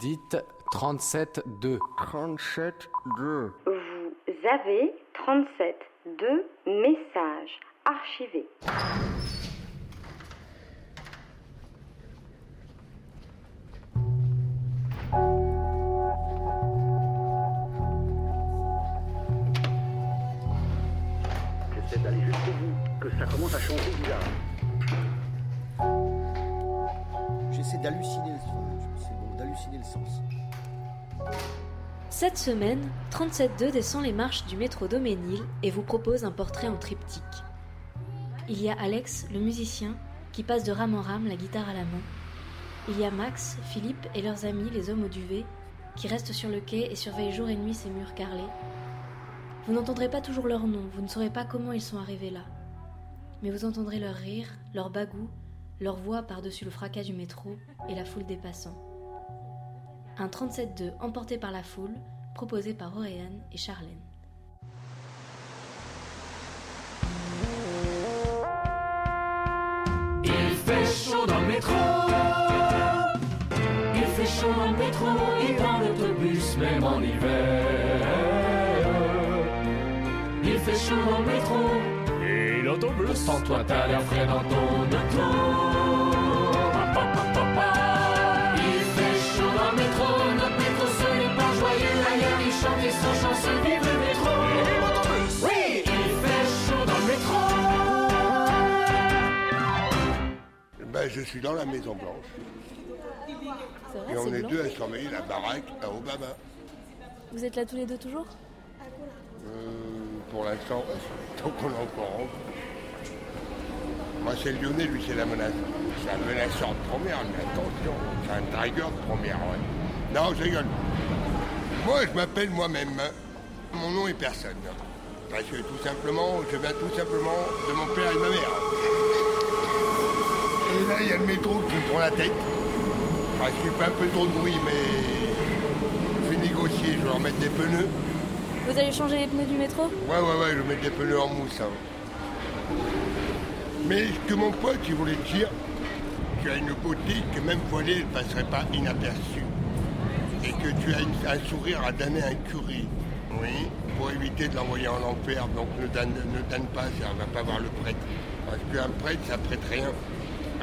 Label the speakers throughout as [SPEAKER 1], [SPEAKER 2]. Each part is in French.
[SPEAKER 1] Dites 37-2.
[SPEAKER 2] 37-2.
[SPEAKER 3] Vous avez 37 2 messages archivés.
[SPEAKER 4] J'essaie d'aller jusqu'au bout, que ça commence à changer bizarre.
[SPEAKER 5] J'essaie d'halluciner, le- c'est
[SPEAKER 6] Cette semaine, 37.2 descend les marches du métro Doménil et vous propose un portrait en triptyque. Il y a Alex, le musicien, qui passe de rame en rame, la guitare à la main. Il y a Max, Philippe et leurs amis, les hommes au duvet, qui restent sur le quai et surveillent jour et nuit ces murs carrelés. Vous n'entendrez pas toujours leur nom, vous ne saurez pas comment ils sont arrivés là. Mais vous entendrez leur rire, leur bagou, leur voix par-dessus le fracas du métro et la foule des passants. Un 37-2 emporté par la foule, proposé par Auréane et Charlène.
[SPEAKER 7] Il fait chaud dans le métro. Il fait chaud dans le métro et dans l'autobus, même en hiver. Il fait chaud dans le métro. Et l'autobus. Sans toi, t'as l'air frais dans ton auto.
[SPEAKER 8] Je suis dans la Maison Blanche.
[SPEAKER 6] Vrai,
[SPEAKER 8] Et on est deux à surveiller la baraque à Obama.
[SPEAKER 6] Vous êtes là tous les deux toujours?
[SPEAKER 8] Euh, pour l'instant, tant qu'on est encore en Moi, c'est Lyonnais, lui, c'est la menace. C'est un menaceur de première, mais attention, c'est un tiger de première, ouais. Non, je rigole. Moi, je m'appelle moi-même. Mon nom est personne. Parce que tout simplement, je viens tout simplement de mon père et de ma mère. Et là, il y a le métro qui me prend la tête. Parce qu'il fait un peu trop de bruit, mais je vais négocier, je vais leur mettre des pneus.
[SPEAKER 6] Vous allez changer les pneus du métro?
[SPEAKER 8] Ouais, ouais, ouais, je vais mettre des pneus en mousse. hein. Mais ce que mon pote, il voulait dire, tu as une beauté que même voilée, elle ne passerait pas inaperçue. Et que tu as une- un sourire à donner à un curé. Oui, pour éviter de l'envoyer en enfer. Donc ne donne, ne donne pas, ça ne va pas voir le prêtre. Parce qu'un prêtre, ça prête rien,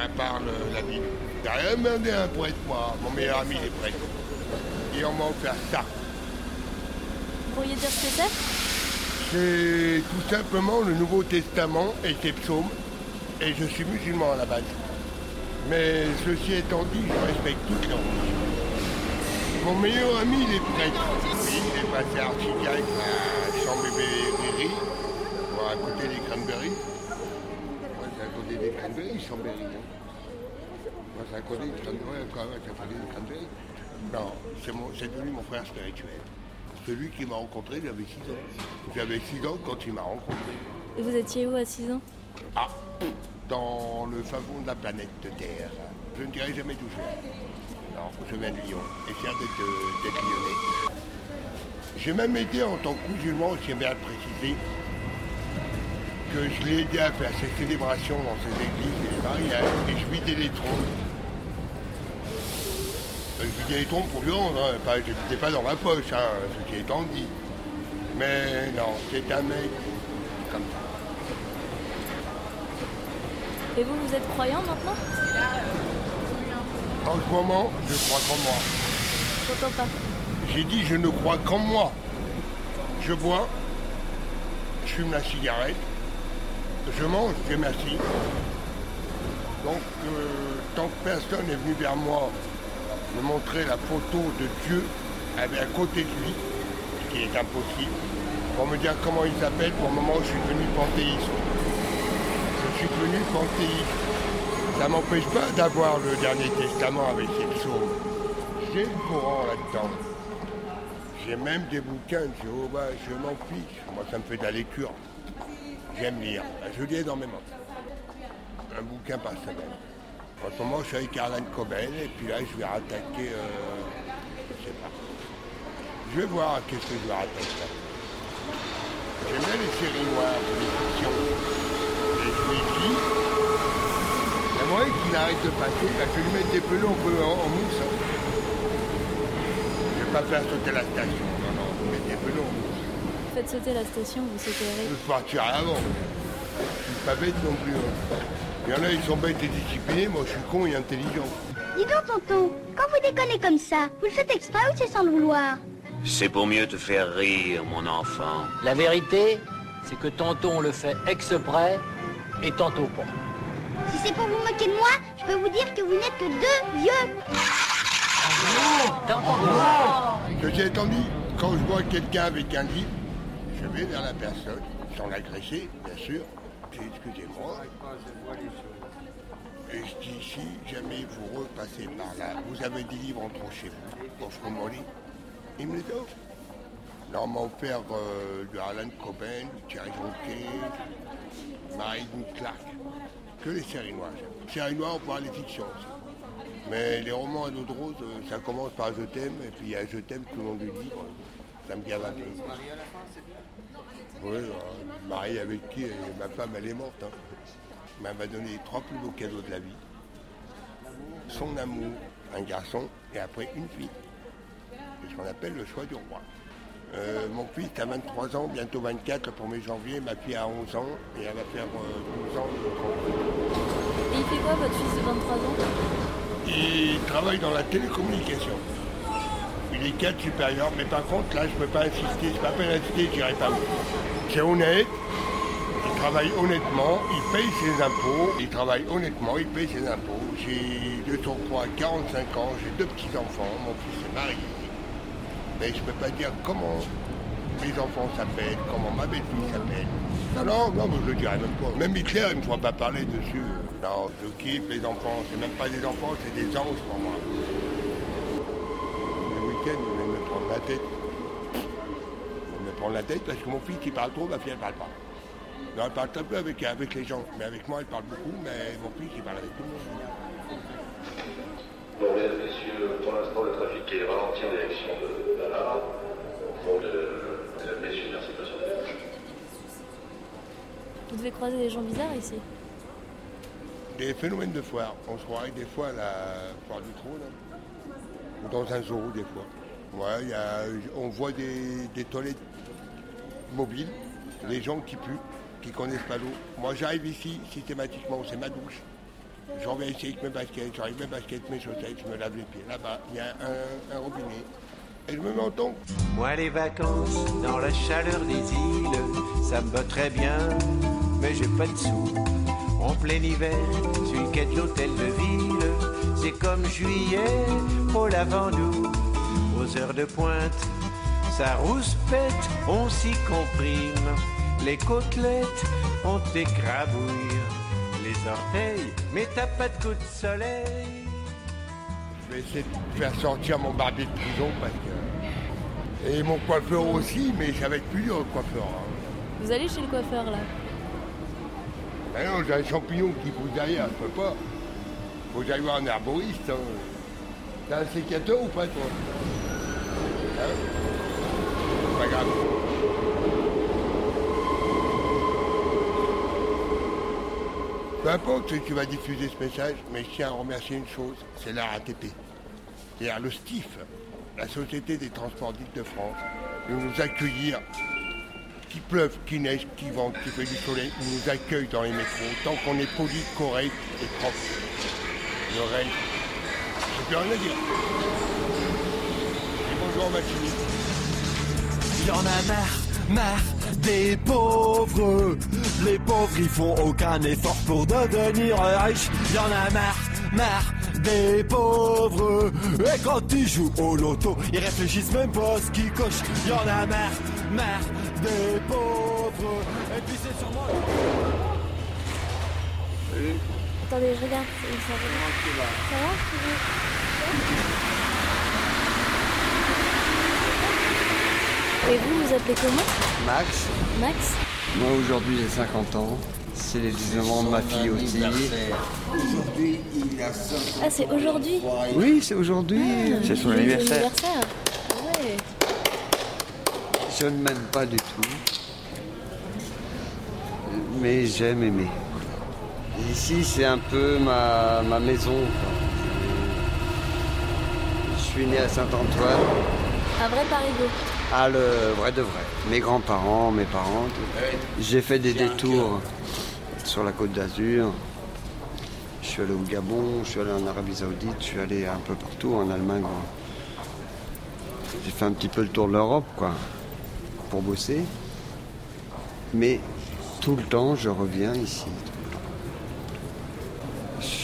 [SPEAKER 8] le- la Bible. T'as rien demandé un prêtre, moi. Mon meilleur ami, est prêtre. Et on m'a offert ça.
[SPEAKER 6] Vous pourriez dire ce que c'est?
[SPEAKER 8] C'est tout simplement le Nouveau Testament et ses psaumes. Et je suis musulman à la base. Mais ceci étant dit, je respecte toutes les religions. Mon meilleur ami, il est prêtre. Il est passé archidiacre à Chambéry, bon, à côté des Cranberries. Moi, c'est à côté des Cranberries, Chambéry. hein. Moi, c'est à des Cranberries, quand même, c'est à côté des Cranberries. Non, c'est mon- c'est devenu mon frère spirituel. Celui qui m'a rencontré, j'avais 6 ans. J'avais 6 ans quand il m'a rencontré.
[SPEAKER 6] Et vous étiez où à 6 ans?
[SPEAKER 8] Ah, dans le fond de la planète Terre. Je ne dirai jamais touché. Non, je viens de Lyon et fier d'être d'être lyonnais. J'ai même aidé en tant que musulman, tiens bien préciser, que je l'ai aidé à faire ses célébrations dans ses églises et les mariages, et je vidais les trompes. Je vidais les trompes pour lui rendre, hein, je ne vidais pas dans ma poche, hein, ce qui étant dit. Mais non, c'est un mec comme ça.
[SPEAKER 6] Et vous, vous êtes croyant maintenant?
[SPEAKER 8] En ce moment, je crois qu'en moi.
[SPEAKER 6] J'entends pas.
[SPEAKER 8] J'ai dit je ne crois qu'en moi. Je bois, je fume la cigarette, je mange, Dieu merci. Donc, euh, tant que personne n'est venu vers moi me montrer la photo de Dieu à côté de lui, ce qui est impossible, pour me dire comment il s'appelle, pour le moment je suis devenu panthéiste. Je suis devenu panthéiste. Ça m'empêche pas d'avoir le dernier testament avec ses psaumes. J'ai le courant là-dedans. J'ai même des bouquins je m'en fiche. Moi, ça me fait de la lecture. J'aime lire. Je lis énormément. Un bouquin par semaine. En ce moment, je suis avec Arlan Cobel, et puis là, je vais rattaquer. euh, je sais pas. Je vais voir qu'est-ce que je vais rattaquer. J'aime bien les séries noires, les fictions. Et je lui dis, il y a moyen qu'il arrête de passer, là, je vais lui mettre des pelots en, en- en mousse. hein. pas faire sauter la station. Non, non, vous mettez un peu long.
[SPEAKER 6] Faites sauter la station, vous
[SPEAKER 8] Je
[SPEAKER 6] sauterez.
[SPEAKER 8] peux partir avant. Je suis pas bête non plus. hein. Il y en a, ils sont bêtes et disciplinés. Moi, je suis con et intelligent.
[SPEAKER 9] Dis donc, tonton, quand vous déconnez comme ça, vous le faites exprès ou c'est sans le vouloir?
[SPEAKER 10] C'est pour mieux te faire rire, mon enfant.
[SPEAKER 11] La vérité, c'est que tantôt on le fait exprès et tantôt pas.
[SPEAKER 9] Si c'est pour vous moquer de moi, je peux vous dire que vous n'êtes que deux vieux.
[SPEAKER 8] Ceci étant dit, quand je vois quelqu'un avec un livre, je vais vers la personne, sans l'agresser, bien sûr. Dis, excusez-moi. Et je dis, si jamais vous repassez par là, vous avez des livres en trop chez vous, offrez-moi les. Il me les offre. Alors, on m'a offert euh, Coben, Thierry Jonquet, Marie Clark. Que les séries noires. Séries noires, on parle des fictions aussi. Mais les romans à de rose, euh, ça commence par Je t'aime, et puis il y a Je t'aime tout le long du livre. Ça me gave. Oui, euh, Marie avec qui euh, ma femme, elle est morte. hein. Mais elle m'a donné les trois plus beaux cadeaux de la vie. Son amour, un garçon, et après une fille. C'est ce qu'on appelle le choix du roi. Euh, mon fils a 23 ans, bientôt 24 le 1er janvier. Ma fille a 11 ans et elle va faire euh, 12 ans le 30
[SPEAKER 6] Et il fait quoi, votre fils de 23 ans?
[SPEAKER 8] Il travaille dans la télécommunication. Il est cadre supérieur, mais par contre, là, je ne peux pas insister. Je pas peine insister, je dirais pas. C'est honnête, il travaille honnêtement, il paye ses impôts, il travaille honnêtement, il paye ses impôts. J'ai de surcroît 45 ans, j'ai deux petits-enfants, mon fils est marié. Mais je ne peux pas dire comment mes enfants s'appellent, comment ma belle-fille s'appelle. Non, non, non, je le dirai même pas. Même Hitler, il ne fera pas parler dessus. Non, je kiffe les enfants. C'est même pas des enfants, c'est des anges pour moi. Week-end, ils viennent me prendre la tête. Ils viennent me prendre la tête parce que mon fils, il parle trop, ma fille, elle parle pas. Non, elle parle très peu avec, avec les gens. Mais avec moi, elle parle beaucoup, mais mon fils, il parle avec tout le monde.
[SPEAKER 12] Bon, mesdames, messieurs, pour l'instant, le trafic est ralenti en direction de euh, mesdames, messieurs, merci de patienter.
[SPEAKER 6] Vous devez croiser des gens bizarres ici.
[SPEAKER 8] Des phénomènes de foire. On se croirait des fois à la foire du trône. Ou dans un zoo, des fois. Ouais, il y a- on voit des, des toilettes mobiles, des gens qui puent, qui connaissent pas l'eau. Moi, j'arrive ici systématiquement, c'est ma douche. J'en vais ici avec mes baskets, j'arrive mes baskets, mes chaussettes, je me lave les pieds. Là-bas, il y a un, un robinet. Et je me mets en tongs.
[SPEAKER 13] Moi les vacances dans la chaleur des îles, ça me va très bien, mais j'ai pas de sous. En plein hiver, sur le quai de l'hôtel de ville, c'est comme juillet au lavandou. Aux heures de pointe, ça rouspète, on s'y comprime. Les côtelettes, on t'écrabouille. Les orteils, mais t'as pas de coup de soleil.
[SPEAKER 8] Je vais essayer de faire sortir mon barbier de prison parce que. Et mon coiffeur aussi, mais ça va être plus dur le coiffeur. hein.
[SPEAKER 6] Vous allez chez le coiffeur là?
[SPEAKER 8] Ben non, j'ai un champignon qui pousse derrière, je peux pas. Faut que j'aille voir un herboriste. Hein. T'as un sécateur ou pas, toi Hein Pas grave. Peu importe si tu vas diffuser ce message, mais je tiens à remercier une chose, c'est la RATP. C'est-à-dire le STIF, la Société des Transports d'Île-de-France, de nous accueillir qu'il pleuve, qu'il neige, qu'il vente, qu'il fait du soleil, nous accueillent dans les métros, tant qu'on est poli, correct et propre. Le reste, j'ai plus rien à dire. Et bonjour Machini.
[SPEAKER 14] Y en a marre, marre des pauvres. Les pauvres, ils font aucun effort pour devenir riches. Y en a marre, marre des pauvres. Et quand ils jouent au loto, ils réfléchissent même pas à ce qu'ils cochent. Y en a marre, marre des pauvres. Et puis c'est sûrement.
[SPEAKER 6] Attendez, je regarde. Ça va Ça va? Et vous, vous appelez comment?
[SPEAKER 15] Max,
[SPEAKER 6] Max?
[SPEAKER 15] Moi aujourd'hui j'ai 50 ans, c'est les 19 ans de ma fille aussi.
[SPEAKER 5] Aujourd'hui, il a 50
[SPEAKER 6] Ah, c'est aujourd'hui?
[SPEAKER 15] Oui, c'est aujourd'hui, c'est son anniversaire.
[SPEAKER 6] anniversaire. Ah ouais.
[SPEAKER 15] Je ne m'aime pas du tout, mais j'aime aimer. Ici c'est un peu ma, ma maison. quoi. Je suis né à Saint-Antoine,
[SPEAKER 6] Un vrai parigot.
[SPEAKER 15] Ah, le vrai de vrai. Mes grands-parents, mes parents. J'ai fait des détours sur la côte d'Azur. Je suis allé au Gabon, je suis allé en Arabie Saoudite, je suis allé un peu partout, en Allemagne. J'ai fait un petit peu le tour de l'Europe, quoi, pour bosser. Mais tout le temps, je reviens ici.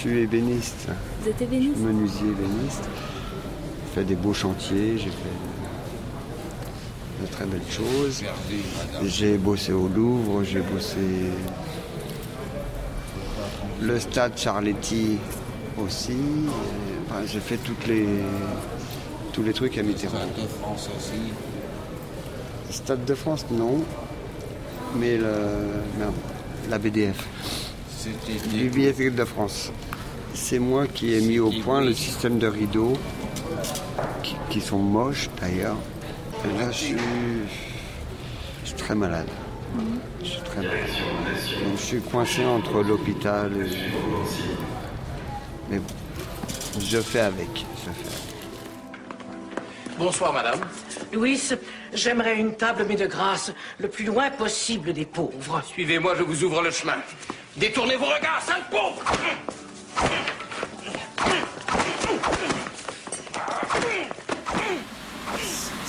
[SPEAKER 15] Suis ébéniste.
[SPEAKER 6] Vous êtes ébéniste
[SPEAKER 15] Menuisier ébéniste. J'ai fait des beaux chantiers, j'ai fait de très belles choses. J'ai bossé au Louvre, j'ai bossé le stade Charletti aussi. Enfin, j'ai fait toutes les, tous les trucs à Mitterrand.
[SPEAKER 16] Stade de France aussi.
[SPEAKER 15] Stade de France, non. Mais le, merde, la BDF.
[SPEAKER 16] C'était
[SPEAKER 15] Bibliothèque de France. C'est moi qui ai mis au point le système de rideaux, qui, qui sont moches d'ailleurs. Là, je suis, je suis très malade. Je suis très malade. Donc, je suis coincé entre l'hôpital et... Mais bon, je fais avec. Je fais avec.
[SPEAKER 17] Bonsoir, madame.
[SPEAKER 18] Louis, j'aimerais une table, mais de grâce, le plus loin possible des pauvres.
[SPEAKER 17] Suivez-moi, je vous ouvre le chemin. Détournez vos regards, sale pauvre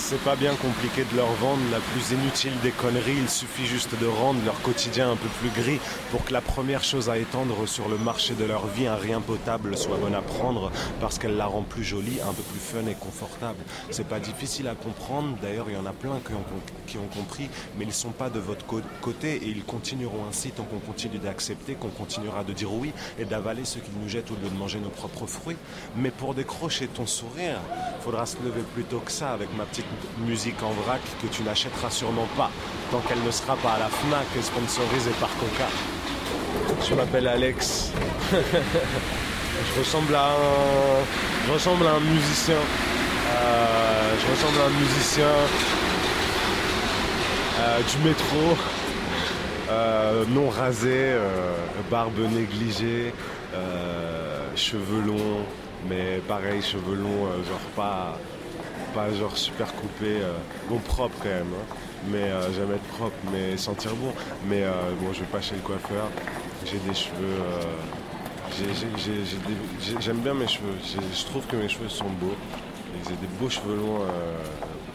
[SPEAKER 19] C'est pas bien compliqué de leur vendre la plus inutile des conneries, il suffit juste de rendre leur quotidien un peu plus gris pour que la première chose à étendre sur le marché de leur vie, un rien potable, soit bonne à prendre parce qu'elle la rend plus jolie, un peu plus fun et confortable. C'est pas difficile à comprendre, d'ailleurs il y en a plein qui ont, qui ont compris, mais ils sont pas de votre côté et ils continueront ainsi tant qu'on continue d'accepter, qu'on continuera de dire oui et d'avaler ce qu'ils nous jettent au lieu de manger nos propres fruits. Mais pour décrocher ton sourire, faudra se lever plus tôt que ça avec ma petite musique en vrac que tu n'achèteras sûrement pas tant qu'elle ne sera pas à la FNAC et sponsorisée par Coca. Je m'appelle Alex. je ressemble à un, ressemble à un musicien. Euh, je ressemble à un musicien euh, du métro, euh, non rasé, euh, barbe négligée, euh, cheveux longs, mais pareil, cheveux longs, euh, genre pas, pas genre super coupé, euh, bon propre quand même, hein. mais euh, j'aime être propre, mais sentir bon. Mais euh, bon, je vais pas chez le coiffeur, j'ai des cheveux. euh, J'aime bien mes cheveux, je trouve que mes cheveux sont beaux. J'ai des beaux cheveux longs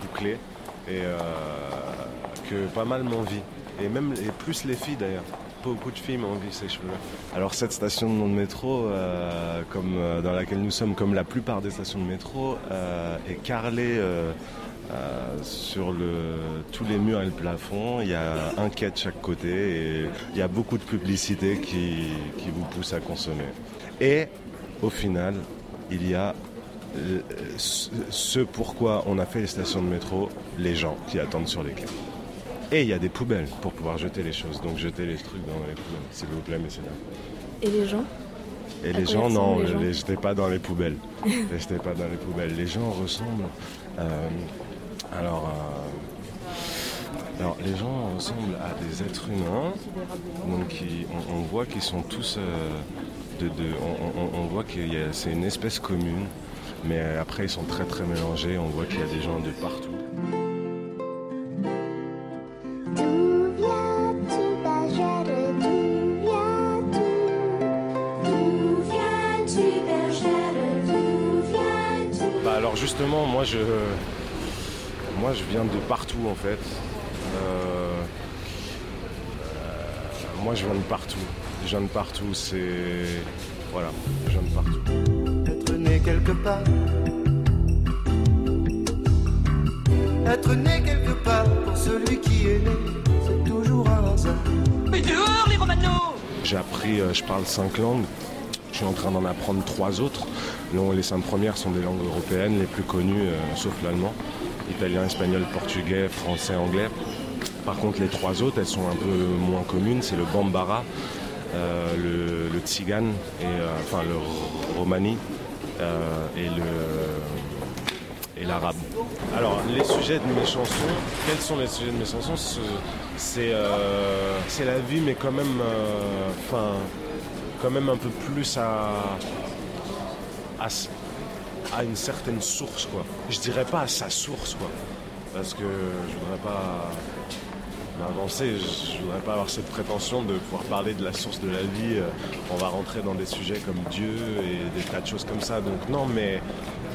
[SPEAKER 19] bouclés et que pas mal m'envie. Et même et plus les filles d'ailleurs. Beaucoup de filles m'envient ces cheveux-là. Alors cette station de métro, euh, comme euh, dans laquelle nous sommes, comme la plupart des stations de métro, euh, est carrelée sur tous les murs et le plafond. Il y a un quai de chaque côté et il y a beaucoup de publicité qui, qui vous pousse à consommer. Et au final, il y a ce pourquoi on a fait les stations de métro, les gens qui attendent sur les quais. Et il y a des poubelles pour pouvoir jeter les choses. Donc jeter les trucs dans les poubelles, s'il vous plaît, messieurs.
[SPEAKER 6] Et les gens?
[SPEAKER 19] Et
[SPEAKER 6] À
[SPEAKER 19] les gens, non,
[SPEAKER 6] les gens?
[SPEAKER 19] les jetez pas dans les poubelles. les jetez pas dans les poubelles. Les gens ressemblent. euh, alors, euh, alors, les gens ressemblent à des êtres humains. Donc, qui- on, on voit qu'ils sont tous. euh, de, de- on, on- on voit que c'est une espèce commune. Mais après, ils sont très très mélangés. On voit qu'il y a des gens de partout. Je, moi je viens de partout en fait. Euh, euh, moi je viens de partout. Je viens de partout. C'est voilà, je viens de partout.
[SPEAKER 20] Être né quelque part. Être né quelque part pour celui qui est né, c'est toujours un hasard.
[SPEAKER 18] Mais dehors, les Romanos
[SPEAKER 19] J'ai appris, euh, je parle cinq langues. Je suis en train d'en apprendre trois autres. Les cinq premières sont des langues européennes, les plus connues, euh, sauf l'allemand. Italien, espagnol, portugais, français, anglais. Par contre, les trois autres, elles sont un peu moins communes. C'est le bambara, euh, le, le tzigane, et, euh, enfin le romani et le et l'arabe. Alors, les sujets de mes chansons, quels sont les sujets de mes chansons? Ce- C'est la vie, mais quand même, quand même un peu plus à, à une certaine source, quoi. Je dirais pas à sa source, quoi. Parce que je voudrais pas m'avancer, je voudrais pas avoir cette prétention de pouvoir parler de la source de la vie. Euh, On va rentrer dans des sujets comme Dieu et des tas de choses comme ça. Donc non, mais,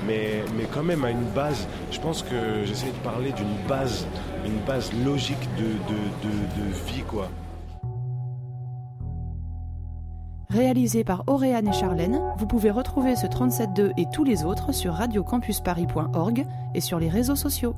[SPEAKER 19] mais, mais quand même à une base, je pense que j'essaie de parler d'une base, une base logique de, de, de, de vie, quoi.
[SPEAKER 21] Réalisé par Auréane et Charlène, vous pouvez retrouver ce 37.2 et tous les autres sur radiocampusparis.org et sur les réseaux sociaux.